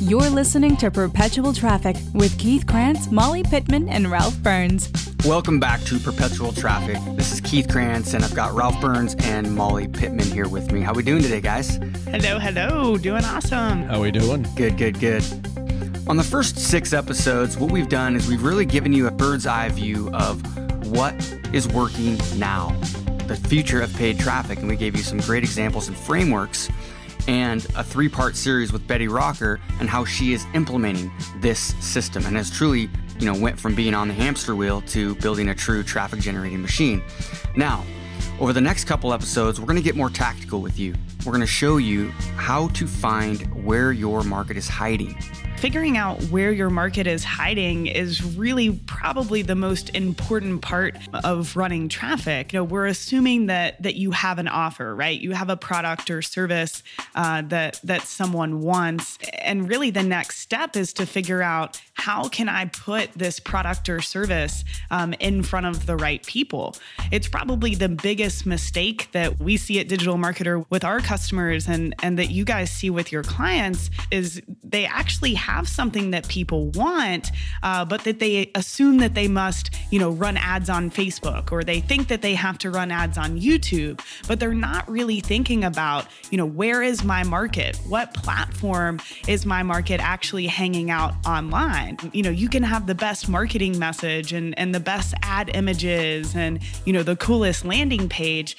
You're listening to Perpetual Traffic with Keith Krance, Molly Pittman, and Ralph Burns. Welcome back to Perpetual Traffic. This is Keith Krance, and I've got Ralph Burns and Molly Pittman here with me. How we doing today, guys? Hello, hello. Doing awesome. How are we doing? Good, good, good. On the first six episodes, what we've done is we've really given you a bird's eye view of what is working now, the future of paid traffic, and we gave you some great examples and frameworks and a three part series with Betty Rocker and how she is implementing this system and has truly, you know, went from being on the hamster wheel to building a true traffic generating machine. Now, over the next couple episodes, we're going to get more tactical with you. We're going to show you how to find where your market is hiding figuring out where your market is hiding is really probably the most important part of running traffic. You know, we're assuming that that you have an offer, right? You have a product or service uh, that that someone wants, and really the next step is to figure out how can I put this product or service um, in front of the right people. It's probably the biggest mistake that we see at Digital Marketer with our customers, and and that you guys see with your clients is they actually have something that people want, uh, but that they assume that they must, you know, run ads on Facebook or they think that they have to run ads on YouTube, but they're not really thinking about, you know, where is my market? What platform is my market actually hanging out online? You know, you can have the best marketing message and, and the best ad images and, you know, the coolest landing page,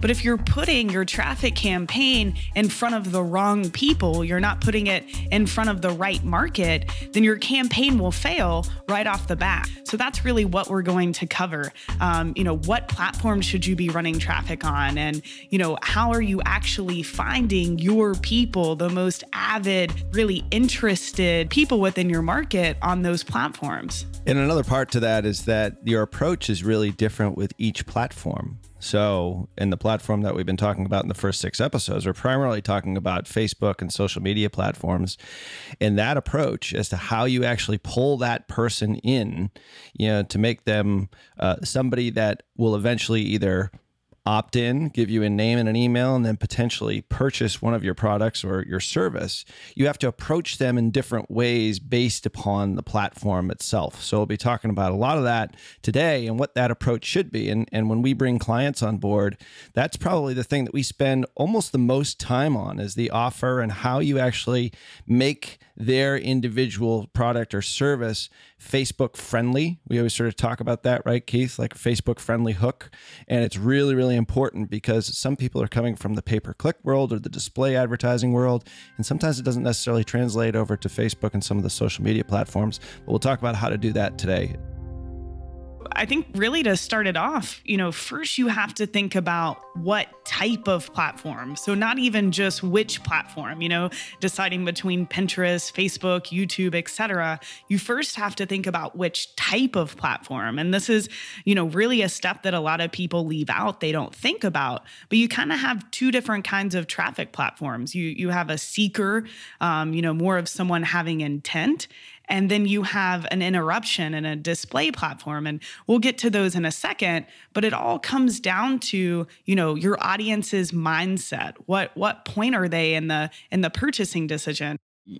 but if you're putting your traffic campaign in front of the wrong people, you're not putting it in front of the right market, then your campaign will fail right off the bat. So that's really what we're going to cover. Um, you know, what platform should you be running traffic on? And, you know, how are you actually finding your people, the most avid, really interested people within your market on those platforms? And another part to that is that your approach is really different with each platform. So, in the platform that we've been talking about in the first six episodes, we're primarily talking about Facebook and social media platforms. And that approach as to how you actually pull that person in, you know, to make them uh, somebody that will eventually either opt in, give you a name and an email, and then potentially purchase one of your products or your service, you have to approach them in different ways based upon the platform itself. So we'll be talking about a lot of that today and what that approach should be. And, and when we bring clients on board, that's probably the thing that we spend almost the most time on is the offer and how you actually make their individual product or service Facebook friendly. We always sort of talk about that, right, Keith? Like Facebook friendly hook. And it's really, really important because some people are coming from the pay per click world or the display advertising world. And sometimes it doesn't necessarily translate over to Facebook and some of the social media platforms. But we'll talk about how to do that today. I think really to start it off, you know, first you have to think about what type of platform. So not even just which platform, you know, deciding between Pinterest, Facebook, YouTube, etc. You first have to think about which type of platform. And this is, you know, really a step that a lot of people leave out, they don't think about. But you kind of have two different kinds of traffic platforms. You you have a seeker, um, you know, more of someone having intent and then you have an interruption and a display platform and we'll get to those in a second but it all comes down to you know your audience's mindset. What what point are they in the in the purchasing decision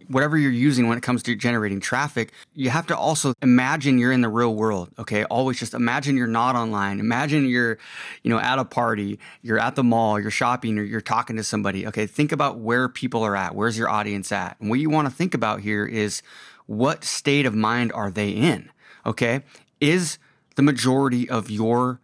whatever you're using when it comes to generating traffic, you have to also imagine you're in the real world. Okay. Always just imagine you're not online. Imagine you're, you know, at a party, you're at the mall, you're shopping, or you're talking to somebody. Okay. Think about where people are at. Where's your audience at? And what you want to think about here is what state of mind are they in? Okay. Is the majority of your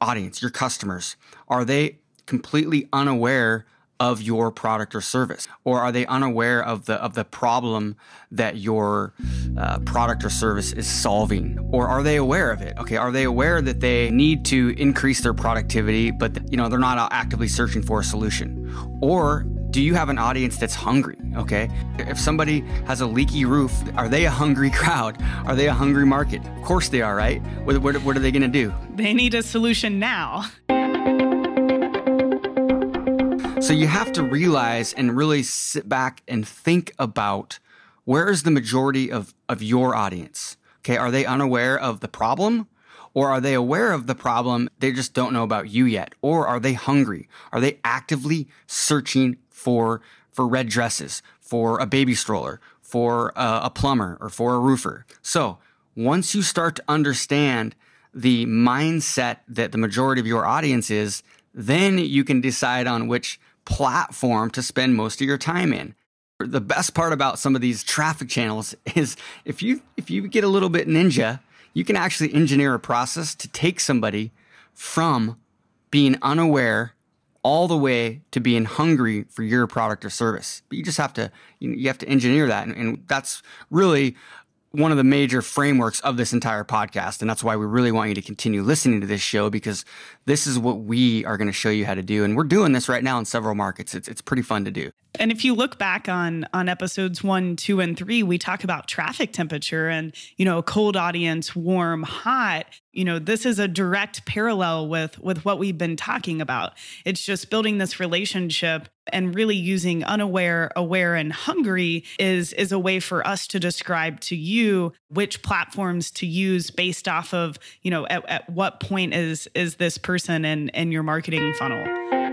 audience, your customers, are they completely unaware of your product or service or are they unaware of the of the problem that your uh, product or service is solving or are they aware of it okay are they aware that they need to increase their productivity but you know they're not actively searching for a solution or do you have an audience that's hungry? Okay. If somebody has a leaky roof, are they a hungry crowd? Are they a hungry market? Of course they are, right? What, what, what are they going to do? They need a solution now. So you have to realize and really sit back and think about where is the majority of, of your audience? Okay. Are they unaware of the problem? Or are they aware of the problem? They just don't know about you yet. Or are they hungry? Are they actively searching for, for red dresses, for a baby stroller, for a, a plumber, or for a roofer? So once you start to understand the mindset that the majority of your audience is, then you can decide on which platform to spend most of your time in. The best part about some of these traffic channels is if you if you get a little bit ninja, you can actually engineer a process to take somebody from being unaware all the way to being hungry for your product or service. But you just have to you, know, you have to engineer that, and, and that's really one of the major frameworks of this entire podcast. And that's why we really want you to continue listening to this show because this is what we are going to show you how to do. And we're doing this right now in several markets. It's, it's pretty fun to do. And if you look back on on episodes one, two, and three, we talk about traffic temperature and you know, cold audience, warm, hot. You know, this is a direct parallel with with what we've been talking about. It's just building this relationship and really using unaware, aware, and hungry is is a way for us to describe to you which platforms to use based off of, you know, at, at what point is is this person in in your marketing funnel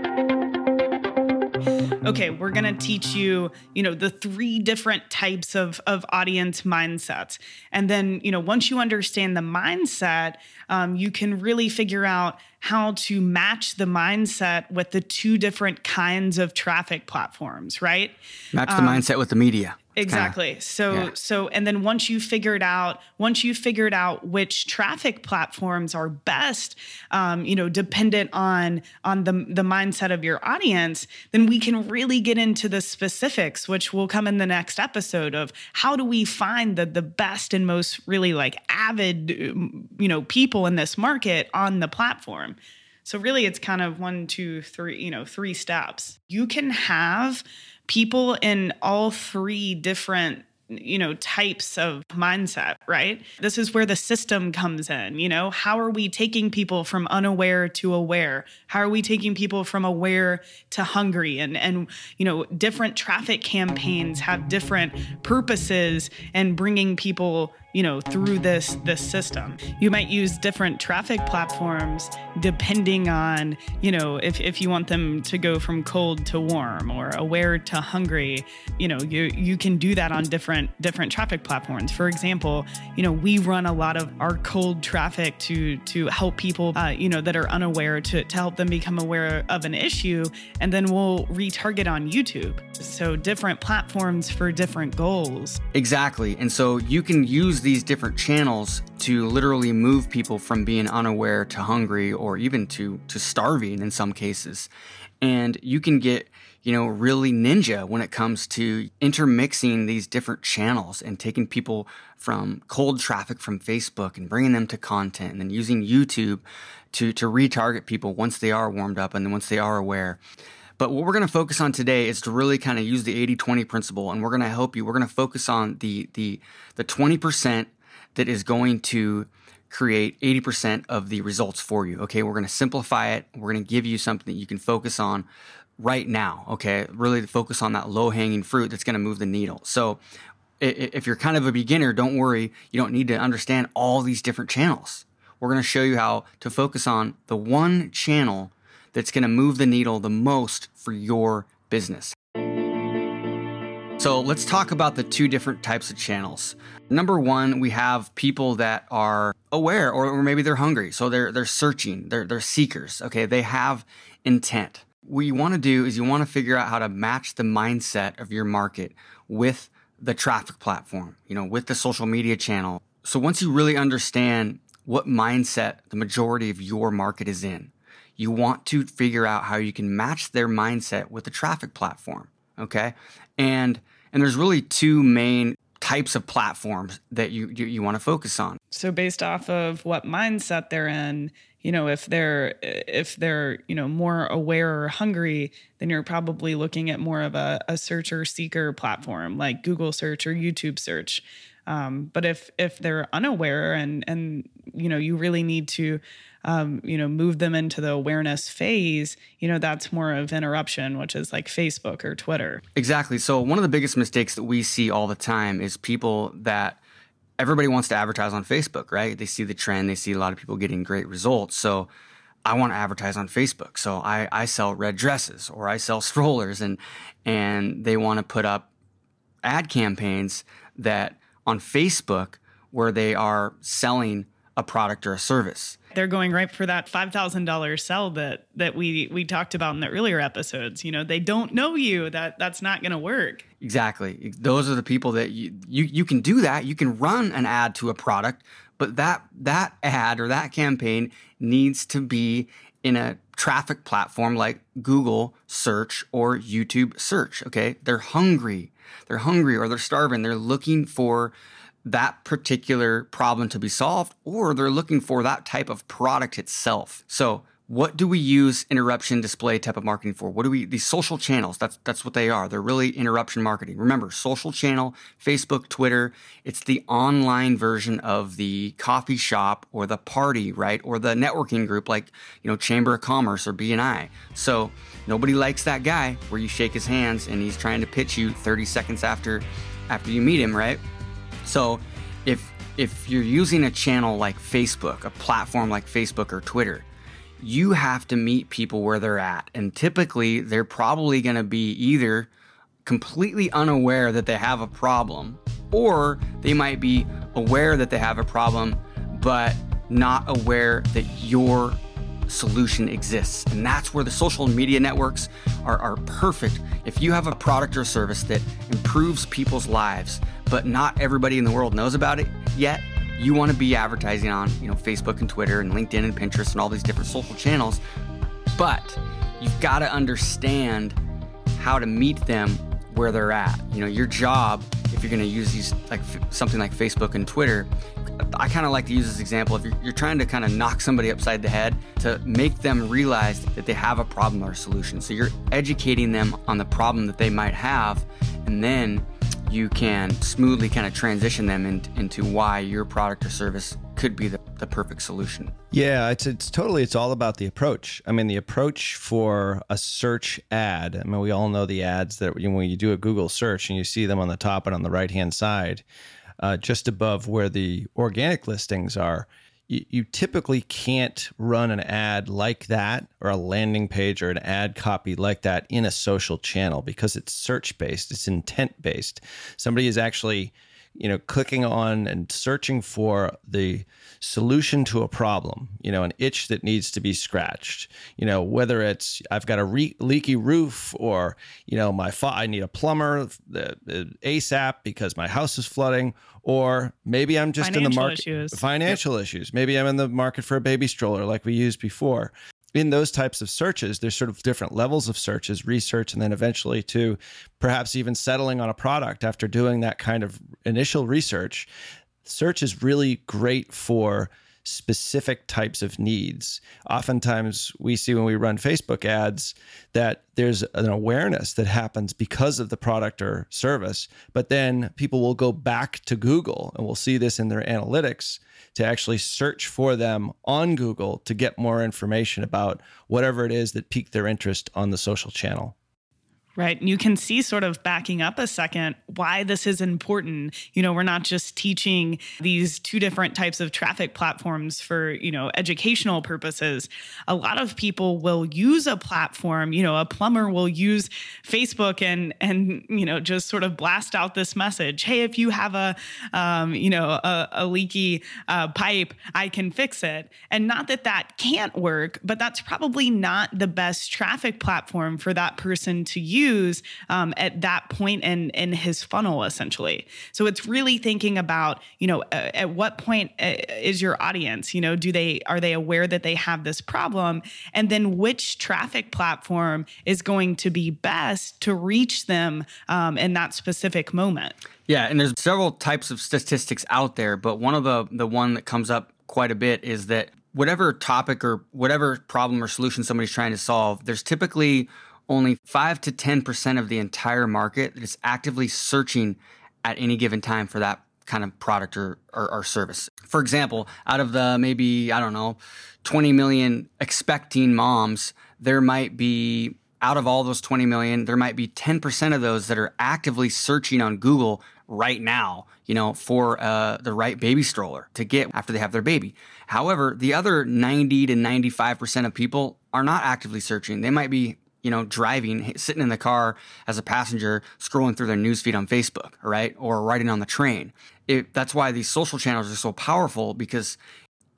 okay, we're going to teach you, you know, the three different types of, of audience mindsets. And then, you know, once you understand the mindset, um, you can really figure out how to match the mindset with the two different kinds of traffic platforms, right? Match the um, mindset with the media. Exactly. Kinda, so yeah. so and then once you figured out once you figured out which traffic platforms are best, um, you know, dependent on on the the mindset of your audience, then we can really get into the specifics, which will come in the next episode of how do we find the the best and most really like avid, you know, people in this market on the platform. So really, it's kind of one, two, three, you know, three steps. You can have people in all three different you know types of mindset right? This is where the system comes in you know? How are we taking people from unaware to aware? How are we taking people from aware to hungry? And and you know different traffic campaigns have different purposes and bringing people you know through this this system. You might use different traffic platforms depending on you know if, if you want them to go from cold to warm or aware to hungry you know you you can do that on different different traffic platforms. For example you know we run a lot of our cold traffic to to help people uh, you know that are unaware to, to help them become aware of an issue and then we'll retarget on youtube. So different platforms for different goals. Exactly. And so you can use these different channels to literally move people from being unaware to hungry or even to to starving in some cases. And you can get, you know, really ninja when it comes to intermixing these different channels and taking people from cold traffic from Facebook and bringing them to content and then using YouTube to to retarget people once they are warmed up and then once they are aware. But what we're going to focus on today is to really kind of use the 80-20 principle and we're going to help you. We're going to focus on the the the 20% that is going to create 80% of the results for you. Okay? We're going to simplify it. We're going to give you something that you can focus on right now, okay? Really focus on that low-hanging fruit that's going to move the needle. So, if you're kind of a beginner, don't worry. You don't need to understand all these different channels. We're going to show you how to focus on the one channel that's going to move the needle the most for your business. So let's talk about the two different types of channels. Number one, we have people that are aware or, or maybe they're hungry. So they're they're searching, they're they're seekers. Okay, they have intent. What you want to do is you want to figure out how to match the mindset of your market with the traffic platform, you know, with the social media channel. So once you really understand what mindset the majority of your market is in, you want to figure out how you can match their mindset with the traffic platform. Okay. And, and there's really two main types of platforms that you, you, you want to focus on. So based off of what mindset they're in, you know, if they're if they're, you know, more aware or hungry, then you're probably looking at more of a, a searcher seeker platform like Google search or YouTube search. Um, but if if they're unaware and and you know you really need to um, you know, move them into the awareness phase, you know, that's more of interruption, which is like Facebook or Twitter. Exactly. So one of the biggest mistakes that we see all the time is people that everybody wants to advertise on Facebook, right? They see the trend, they see a lot of people getting great results. So I want to advertise on Facebook. So I, I sell red dresses or I sell strollers and and they want to put up ad campaigns that on Facebook where they are selling a product or a service. They're going right for that five thousand dollars sell that that we we talked about in the earlier episodes. You know, they don't know you. That that's not going to work. Exactly. Those are the people that you, you you can do that. You can run an ad to a product, but that that ad or that campaign needs to be in a traffic platform like Google search or YouTube search. Okay. They're hungry. They're hungry or they're starving. They're looking for that particular problem to be solved, or they're looking for that type of product itself. So, what do we use interruption display type of marketing for? What do we these social channels? That's that's what they are. They're really interruption marketing. Remember, social channel, Facebook, Twitter, it's the online version of the coffee shop or the party, right? Or the networking group like, you know, Chamber of Commerce or BNI. So, nobody likes that guy where you shake his hands and he's trying to pitch you 30 seconds after after you meet him, right? So if if you're using a channel like Facebook, a platform like Facebook or Twitter, you have to meet people where they're at. And typically they're probably going to be either completely unaware that they have a problem or they might be aware that they have a problem but not aware that your solution exists. And that's where the social media networks are, are perfect. If you have a product or service that improves people's lives, but not everybody in the world knows about it yet, you want to be advertising on, you know, Facebook and Twitter and LinkedIn and Pinterest and all these different social channels. But you've got to understand how to meet them where they're at. You know, your job, if you're going to use these like something like Facebook and Twitter, I kind of like to use this example. If you're, you're trying to kind of knock somebody upside the head to make them realize that they have a problem or a solution. So you're educating them on the problem that they might have, and then you can smoothly kind of transition them in, into why your product or service could be the, the perfect solution. Yeah, it's it's totally it's all about the approach. I mean, the approach for a search ad. I mean, we all know the ads that when you do a Google search and you see them on the top and on the right hand side uh, just above where the organic listings are, you, you typically can't run an ad like that or a landing page or an ad copy like that in a social channel because it's search based, it's intent based. Somebody is actually you know, clicking on and searching for the solution to a problem, you know, an itch that needs to be scratched, you know, whether it's I've got a re- leaky roof or, you know, my fa- I need a plumber the, the ASAP because my house is flooding, or maybe I'm just financial in the market issues. financial yep. issues. Maybe I'm in the market for a baby stroller like we used before in those types of searches, there's sort of different levels of searches, research, and then eventually to perhaps even settling on a product after doing that kind of initial research. Search is really great for specific types of needs. Oftentimes, we see when we run Facebook ads that there's an awareness that happens because of the product or service, but then people will go back to Google and we'll see this in their analytics to actually search for them on Google to get more information about whatever it is that piqued their interest on the social channel. Right. And you can see, sort of backing up a second, why this is important. You know, we're not just teaching these two different types of traffic platforms for, you know, educational purposes. A lot of people will use a platform, you know, a plumber will use Facebook and, and, you know, just sort of blast out this message Hey, if you have a, um, you know, a, a leaky uh, pipe, I can fix it. And not that that can't work, but that's probably not the best traffic platform for that person to use use um, at that point in in his funnel essentially. So it's really thinking about you know uh, at what point uh, is your audience you know do they are they aware that they have this problem? And then which traffic platform is going to be best to reach them um, in that specific moment? Yeah and there's several types of statistics out there but one of the the one that comes up quite a bit is that whatever topic or whatever problem or solution somebody's trying to solve, there's typically only 5 to 10% of the entire market that is actively searching at any given time for that kind of product or, or, or, service. For example, out of the maybe, I don't know, 20 million expecting moms, there might be, out of all those 20 million, there might be 10% of those that are actively searching on Google right now, you know, for uh, the right baby stroller to get after they have their baby. However, the other 90 to 95% of people are not actively searching. They might be you know, driving, sitting in the car as a passenger, scrolling through their newsfeed on Facebook, right? Or riding on the train. It, that's why these social channels are so powerful because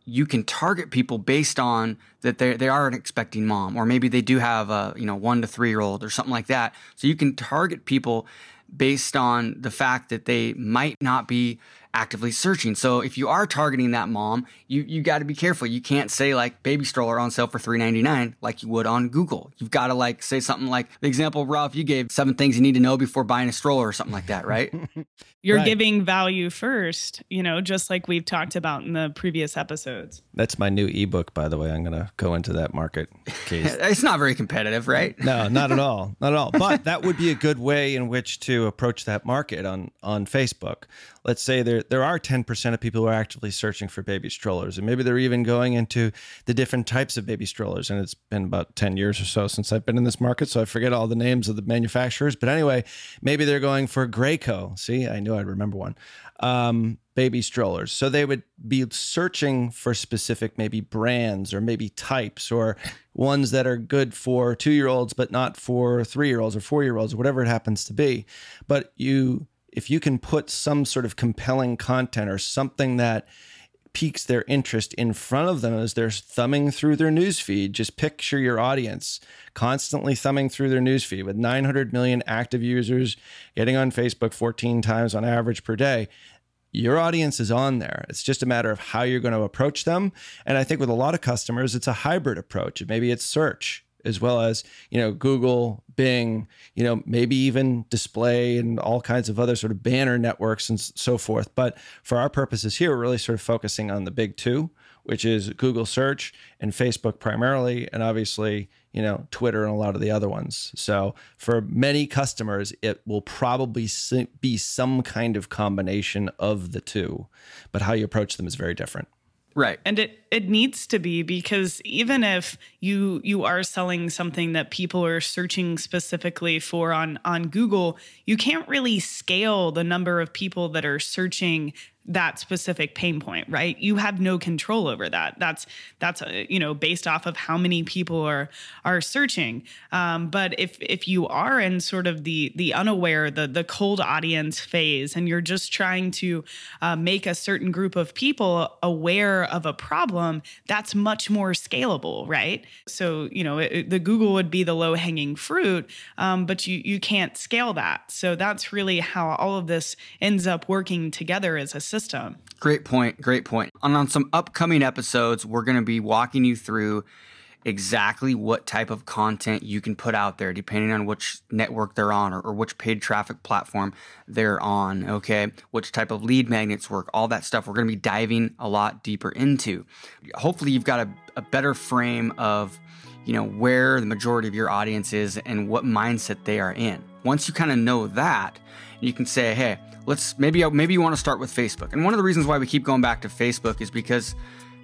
you can target people based on that they they are an expecting mom, or maybe they do have a you know one to three year old or something like that. So you can target people based on the fact that they might not be actively searching. So if you are targeting that mom, you you got to be careful. You can't say like baby stroller on sale for 3.99 like you would on Google. You've got to like say something like the example Ralph you gave seven things you need to know before buying a stroller or something like that, right? You're Right. giving value first, you know, just like we've talked about in the previous episodes. That's my new ebook, by the way. I'm going to go into that market case. it's not very competitive, right? No, not at all. Not at all. But that would be a good way in which approach that market on on Facebook. Let's say there there are 10% of people who are actively searching for baby strollers and maybe they're even going into the different types of baby strollers and it's been about 10 years or so since I've been in this market so I forget all the names of the manufacturers but anyway maybe they're going for Graco see I knew I'd remember one um, baby strollers so they would be searching for specific maybe brands or maybe types or ones that are good for 2-year-olds but not for 3-year-olds or 4-year-olds or whatever it happens to be but you if you can put some sort of compelling content or something that piques their interest in front of them as they're thumbing through their newsfeed. Just picture your audience constantly thumbing through their newsfeed with 900 million active users getting on Facebook 14 times on average per day. Your audience is on there. It's just a matter of how you're going to approach them. And I think with a lot of customers, it's a hybrid approach. Maybe it's search as well as you know Google, Bing, you know maybe even display and all kinds of other sort of banner networks and so forth. But for our purposes here, we're really sort of focusing on the big two, which is Google search and Facebook primarily, and obviously you know Twitter and a lot of the other ones. So for many customers, it will probably be some kind of combination of the two, but how you approach them is very different. Right. and it it needs to be because even if you you are selling something that people are searching specifically for on on Google you can't really scale the number of people that are searching that specific pain point right? You have no control over that. That's that's uh, you know based off of how many people are are searching. Um, but if if you are in sort of the the unaware the the cold audience phase and you're just trying to uh, make a certain group of people aware of a problem that's much more scalable right? So you know it, the google would be the low hanging fruit um, but you you can't scale that. So that's really how all of this ends up working together as a system Great point. Great point. And on some upcoming episodes, we're going to be walking you through exactly what type of content you can put out there, depending on which network they're on or, or which paid traffic platform they're on. Okay. Which type of lead magnets work, all that stuff we're going to be diving a lot deeper into. Hopefully, you've got a, a better frame of you know where the majority of your audience is and what mindset they are in once you kind of know that you can say hey let's maybe maybe you want to start with facebook and one of the reasons why we keep going back to facebook is because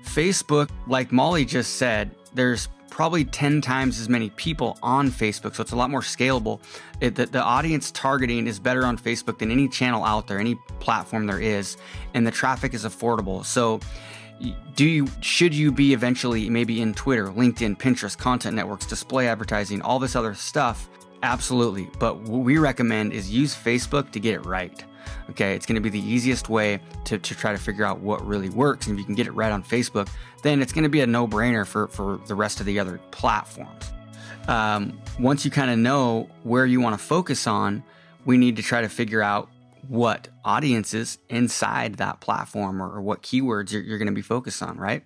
facebook like molly just said there's probably 10 times as many people on facebook so it's a lot more scalable it, the, the audience targeting is better on facebook than any channel out there any platform there is and the traffic is affordable so do you should you be eventually maybe in Twitter, LinkedIn, Pinterest, content networks, display advertising, all this other stuff? Absolutely. But what we recommend is use Facebook to get it right. Okay, it's going to be the easiest way to, to try to figure out what really works. And if you can get it right on Facebook, then it's going to be a no brainer for, for the rest of the other platforms. Um, once you kind of know where you want to focus on, we need to try to figure out what audiences inside that platform or, or what keywords you're, you're going to be focused on, right?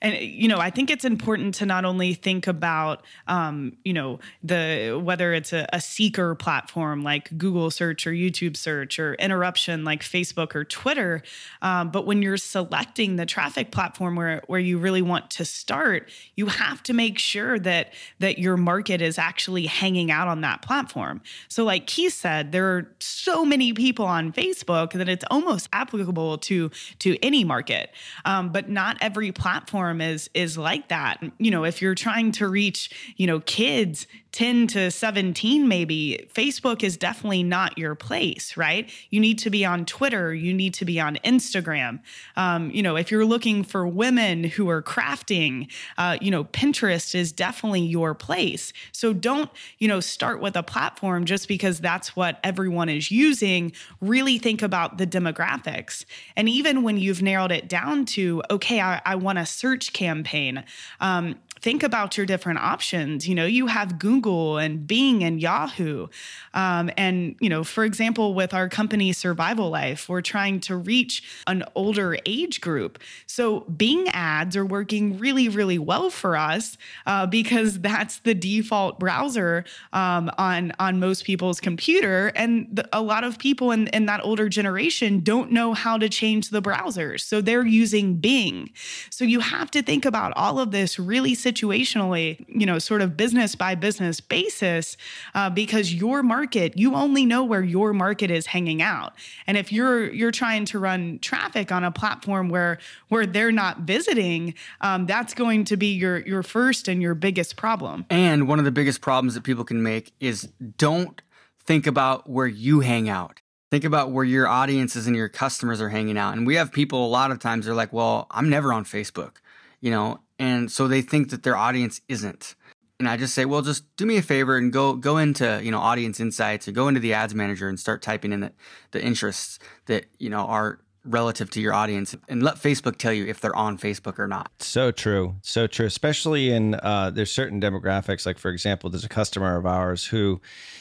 And you know i think it's important to not only think about um, you know the whether it's a, a seeker platform like google search or youtube search or interruption like facebook or twitter um, but when you're selecting the traffic platform where, where you really want to start you have to make sure that that your market is actually hanging out on that platform. So like keith said there are so many people on facebook that it's almost applicable to to any market. Um, but not every platform is is like that. You know if you're trying to reach you know kids 10 to 17, maybe, Facebook is definitely not your place, right? You need to be on Twitter, you need to be on Instagram. Um, you know, if you're looking for women who are crafting, uh, you know, Pinterest is definitely your place. So don't, you know, start with a platform just because that's what everyone is using. Really think about the demographics. And even when you've narrowed it down to, okay, I, I want a search campaign. Um, think about your different options. You know, you have Google and Bing and Yahoo. Um, and, you know, for example, with our company Survival Life, we're trying to reach an older age group. So Bing ads are working really, really well for us uh, because that's the default browser um, on, on most people's computer. And the, a lot of people in, in that older generation don't know how to change the browsers. So they're using Bing. So you have to think about all of this really situationally, you know, sort of business by business basis, uh, because your market, you only know where your market is hanging out. And if you're you're trying to run traffic on a platform where where they're not visiting, um, that's going to be your your first and your biggest problem. And one of the biggest problems that people can make is don't think about where you hang out think about where your audiences and your customers are hanging out. And we have people a lot of times they're like, well, I'm never on Facebook, you know, and so they think that their audience isn't. And I just say, well, just do me a favor and go go into you know audience insights or go into the ads manager and start typing in the, the interests that you know are relative to your audience and let Facebook tell you if they're on Facebook or not. So true. So true. Especially in uh, there's certain demographics. Like for example, there's a customer of ours who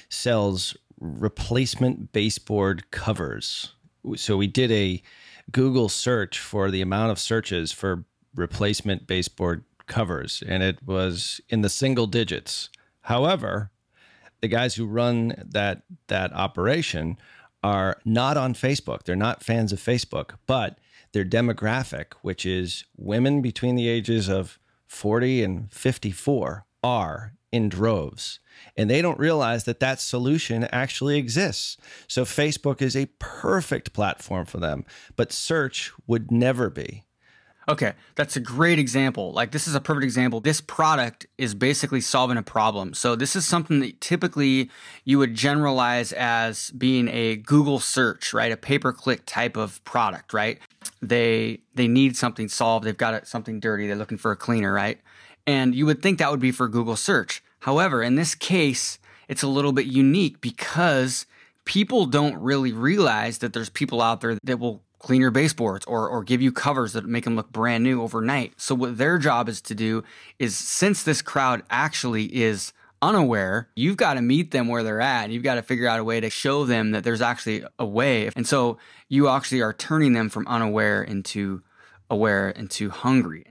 sells replacement baseboard covers. So we did a Google search for the amount of searches for replacement baseboard covers, and it was in the single digits. However, the guys who run that that operation are not on Facebook. They're not fans of Facebook, but their demographic, which is women between the ages of 40 and 54, are in droves. And they don't realize that that solution actually exists. So Facebook is a perfect platform for them, but search would never be. Okay, that's a great example. Like, this is a perfect example. This product is basically solving a problem. So, this is something that typically you would generalize as being a Google search, right? A pay per click type of product, right? They they need something solved. They've got something dirty. They're looking for a cleaner, right? And you would think that would be for Google search. However, in this case, it's a little bit unique because people don't really realize that there's people out there that will clean your baseboards or or give you covers that make them look brand new overnight. So what their job is to do is since this crowd actually is unaware, you've got to meet them where they're at. You've got to figure out a way to show them that there's actually a way. And so you actually are turning them from unaware into aware into hungry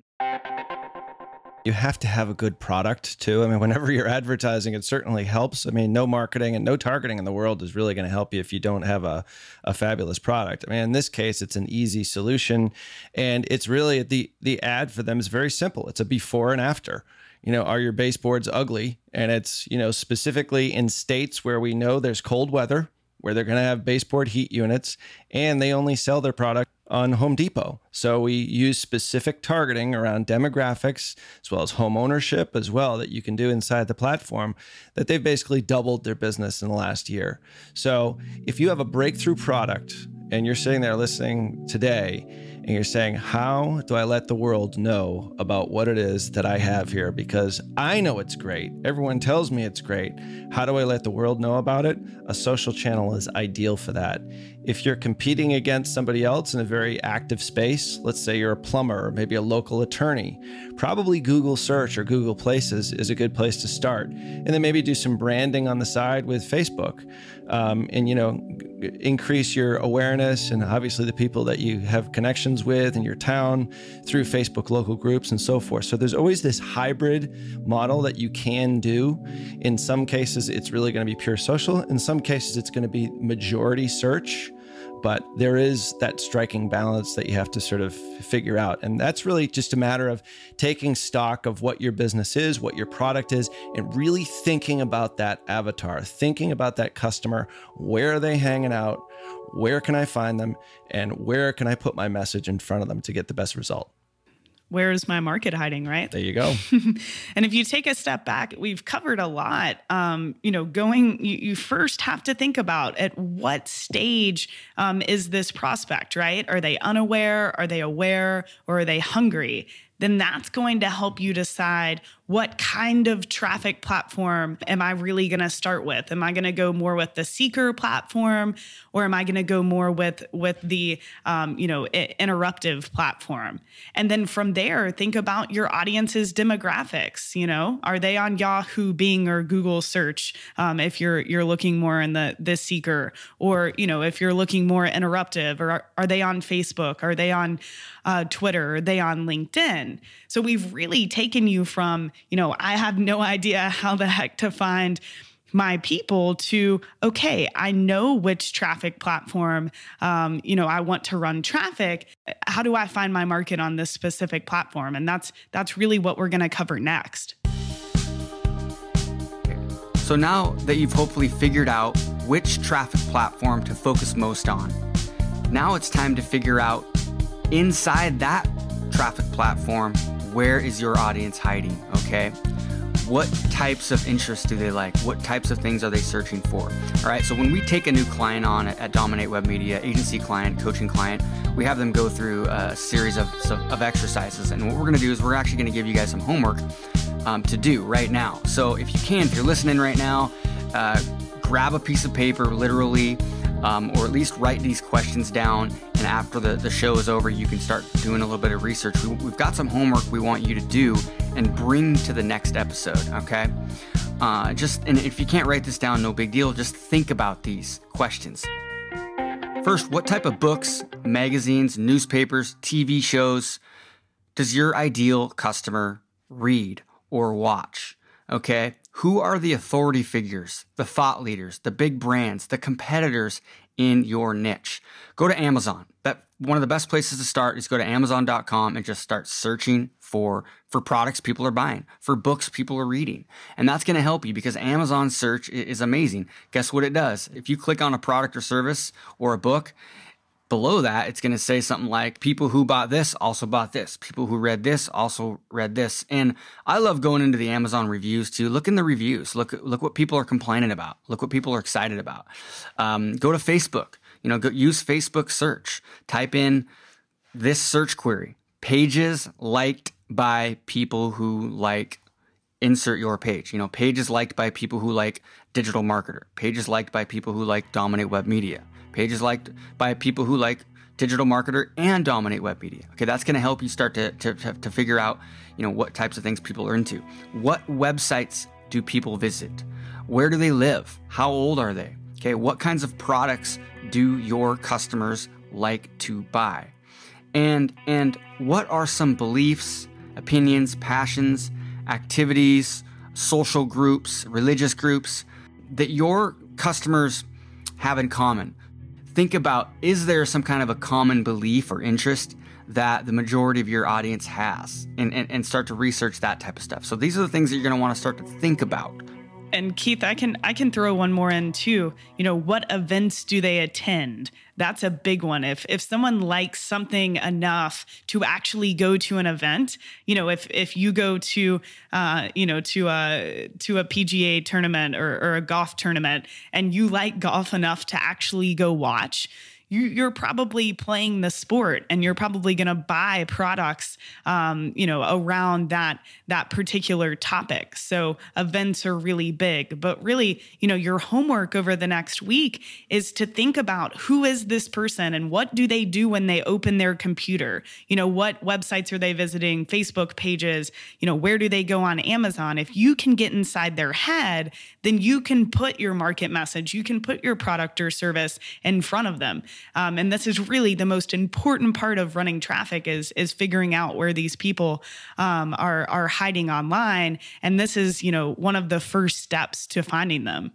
you have to have a good product too. I mean, whenever you're advertising, it certainly helps. I mean, no marketing and no targeting in the world is really going to help you if you don't have a, a fabulous product. I mean, in this case, it's an easy solution. And it's really the the ad for them is very simple. It's a before and after. You know, are your baseboards ugly? And it's, you know, specifically in states where we know there's cold weather, where they're going to have baseboard heat units, and they only sell their product on Home Depot. So we use specific targeting around demographics as well as home ownership as well that you can do inside the platform that they've basically doubled their business in the last year. So if you have a breakthrough product and you're sitting there listening today and you're saying, How do I let the world know about what it is that I have here? Because I know it's great. Everyone tells me it's great. How do I let the world know about it? A social channel is ideal for that. If you're competing against somebody else in a very active space, let's say you're a plumber or maybe a local attorney, probably Google search or Google Places is a good place to start. And then maybe do some branding on the side with Facebook um, and, you know, increase your awareness and obviously the people that you have connections with in your town through Facebook local groups and so forth. So there's always this hybrid model that you can do. In some cases, it's really going to be pure social. In some cases, it's going to be majority search but there is that striking balance that you have to sort of figure out. And that's really just a matter of taking stock of what your business is, what your product is, and really thinking about that avatar, thinking about that customer. Where are they hanging out? Where can I find them? And where can I put my message in front of them to get the best result? Where is my market hiding, right? There you go. and if you take a step back, we've covered a lot. Um, you know, going, you, you, first have to think about at what stage um, is this prospect, right? Are they unaware? Are they aware? Or are they hungry? then that's going to help you decide what kind of traffic platform am I really going to start with? Am I going to go more with the seeker platform, or am I going to go more with with the um, you know interruptive platform? And then from there, think about your audience's demographics. You know, are they on Yahoo, Bing, or Google search? Um, if you're you're looking more in the the seeker, or you know, if you're looking more interruptive, or are, are they on Facebook? Are they on uh, Twitter? Are they on LinkedIn? So we've really taken you from you know, I have no idea how the heck to find my people to okay i know which traffic platform um, you know i want to run traffic. How do i find my market on this specific platform? And that's that's really what we're going to cover next. So now that you've hopefully figured out which traffic platform to focus most on now it's time to figure out inside that traffic platform where is your audience hiding? Okay. What types of interests do they like? What types of things are they searching for? All right. So when we take a new client on at, Dominate Web Media, agency client, coaching client, we have them go through a series of, of exercises. And what we're to do is we're actually to give you guys some homework um, to do right now. So if you can, if you're listening right now, uh, grab a piece of paper, literally, um, or at least write these questions down. And after the, the show is over, you can start doing a little bit of research. We, we've got some homework we want you to do and bring to the next episode, okay? Uh, just, and if you can't write this down, no big deal. Just think about these questions. First, what type of books, magazines, newspapers, TV shows does your ideal customer read or watch? Okay. Who are the authority figures, the thought leaders, the big brands, the competitors in your niche? Go to Amazon. That one of the best places to start is go to amazon.com and just start searching for for products people are buying, for books people are reading. And that's going to help you because Amazon search is amazing. Guess what it does? If you click on a product or service or a book, below that, it's going to say something like people who bought this also bought this. People who read this also read this. And I love going into the Amazon reviews too. Look in the reviews. Look, look what people are complaining about. Look what people are excited about. Um, go to Facebook. You know, go, use Facebook search. Type in this search query: pages liked by people who like insert your page. You know, pages liked by people who like digital marketer. Pages liked by people who like dominate web media pages liked by people who like digital marketer and dominate web media. Okay, that's going to help you start to, to, to figure out, you know, what types of things people are into. What websites do people visit? Where do they live? How old are they? Okay, what kinds of products do your customers like to buy? And and what are some beliefs, opinions, passions, activities, social groups, religious groups that your customers have in common? Think about is there some kind of a common belief or interest that the majority of your audience has and, and, and start to research that type of stuff. So these are the things that you're going to want to start to think about and Keith, I can I can throw one more in too. You know, what events do they attend? That's a big one. If if someone likes something enough to actually go to an event, you know, if if you go to uh, you know to a to a PGA tournament or, or a golf tournament and you like golf enough to actually go watch, you, are probably playing the sport and you're probably going to buy products, um, you know, around that that particular topic. So events are really big, but really, you know, your homework over the next week is to think about who is this person and what do they do when they open their computer? You know, what websites are they visiting? Facebook pages? You know, where do they go on Amazon? If you can get inside their head, then you can put your market message, you can put your product or service in front of them. Um, and this is really the most important part of running traffic is is figuring out where these people um, are are hiding online. And this is you know one of the first steps to finding them.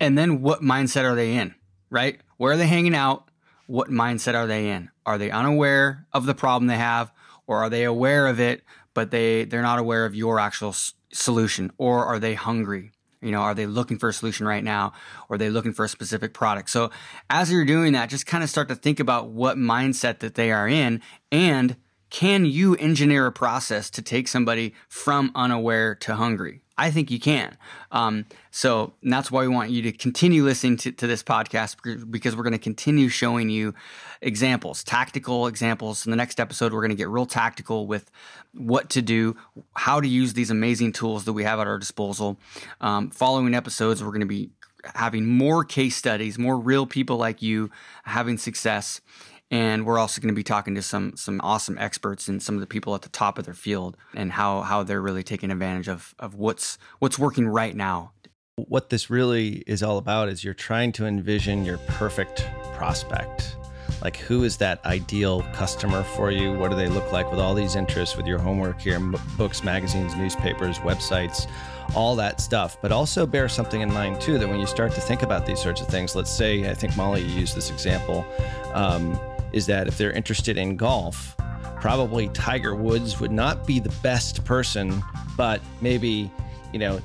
And then what mindset are they in? Right? Where are they hanging out? What mindset are they in? Are they unaware of the problem they have, or are they aware of it, but they they're not aware of your actual s- solution, or are they hungry? You know, are they looking for a solution right now or are they looking for a specific product? So as you're doing that, just kind of start to think about what mindset that they are in and can you engineer a process to take somebody from unaware to hungry? I think you can. Um, so that's why we want you to continue listening to, to this podcast because we're going to continue showing you examples, tactical examples. In the next episode, we're going to get real tactical with what to do, how to use these amazing tools that we have at our disposal. Um, following episodes, we're going to be having more case studies, more real people like you having success and we're also going to be talking to some some awesome experts and some of the people at the top of their field and how how they're really taking advantage of of what's what's working right now. What this really is all about is you're trying to envision your perfect prospect. Like who is that ideal customer for you? What do they look like with all these interests with your homework here, books, magazines, newspapers, websites, all that stuff. But also bear something in mind too that when you start to think about these sorts of things, let's say I think Molly used this example. Um, is that if they're interested in golf, probably Tiger Woods would not be the best person, but maybe, you know,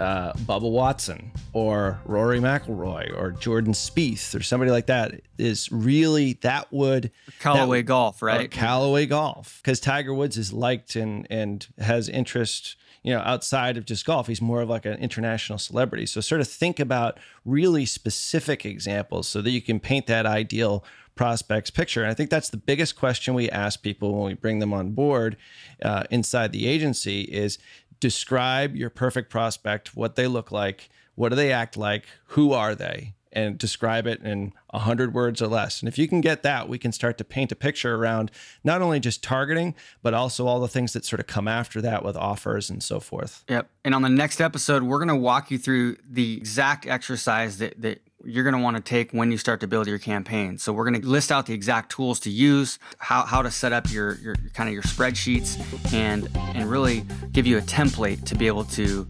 uh, Bubba Watson or Rory McIlroy or Jordan Spieth or somebody like that is really that would Callaway that, Golf, right? Callaway Golf, because Tiger Woods is liked and and has interest you know, outside of just golf. He's more of like an international celebrity. So sort of think about really specific examples so that you can paint that ideal prospects picture. And I think that's the biggest question we ask people when we bring them on board uh, inside the agency is describe your perfect prospect, what they look like, what do they act like, who are they? And describe it in 100 words or less. And if you can get that, we can start to paint a picture around not only just targeting, but also all the things that sort of come after that with offers and so forth. Yep. And on the next episode, we're going to walk you through the exact exercise that, that you're going to want to take when you start to build your campaign. So we're going to list out the exact tools to use, how, how to set up your, your kind of your spreadsheets and and really give you a template to be able to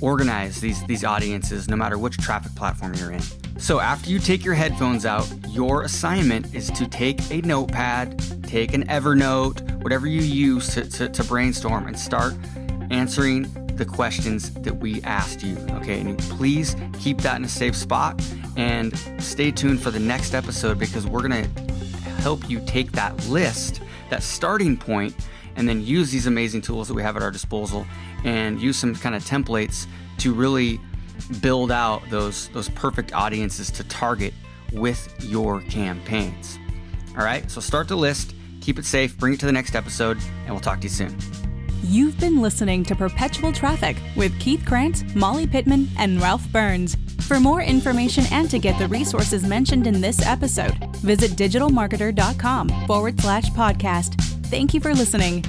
organize these these audiences no matter which traffic platform you're in. So after you take your headphones out, your assignment is to take a notepad, take an Evernote, whatever you use to, to, to brainstorm and start answering the questions that we asked you. Okay, and please keep that in a safe spot and stay tuned for the next episode because we're gonna help you take that list, that starting point, and then use these amazing tools that we have at our disposal and use some kind of templates to really build out those those perfect audiences to target with your campaigns. All right, so start the list, keep it safe, bring it to the next episode, and we'll talk to you soon. You've been listening to Perpetual Traffic with Keith Krance, Molly Pittman, and Ralph Burns. For more information and to get the resources mentioned in this episode, visit digitalmarketer.com forward slash podcast. Thank you for listening.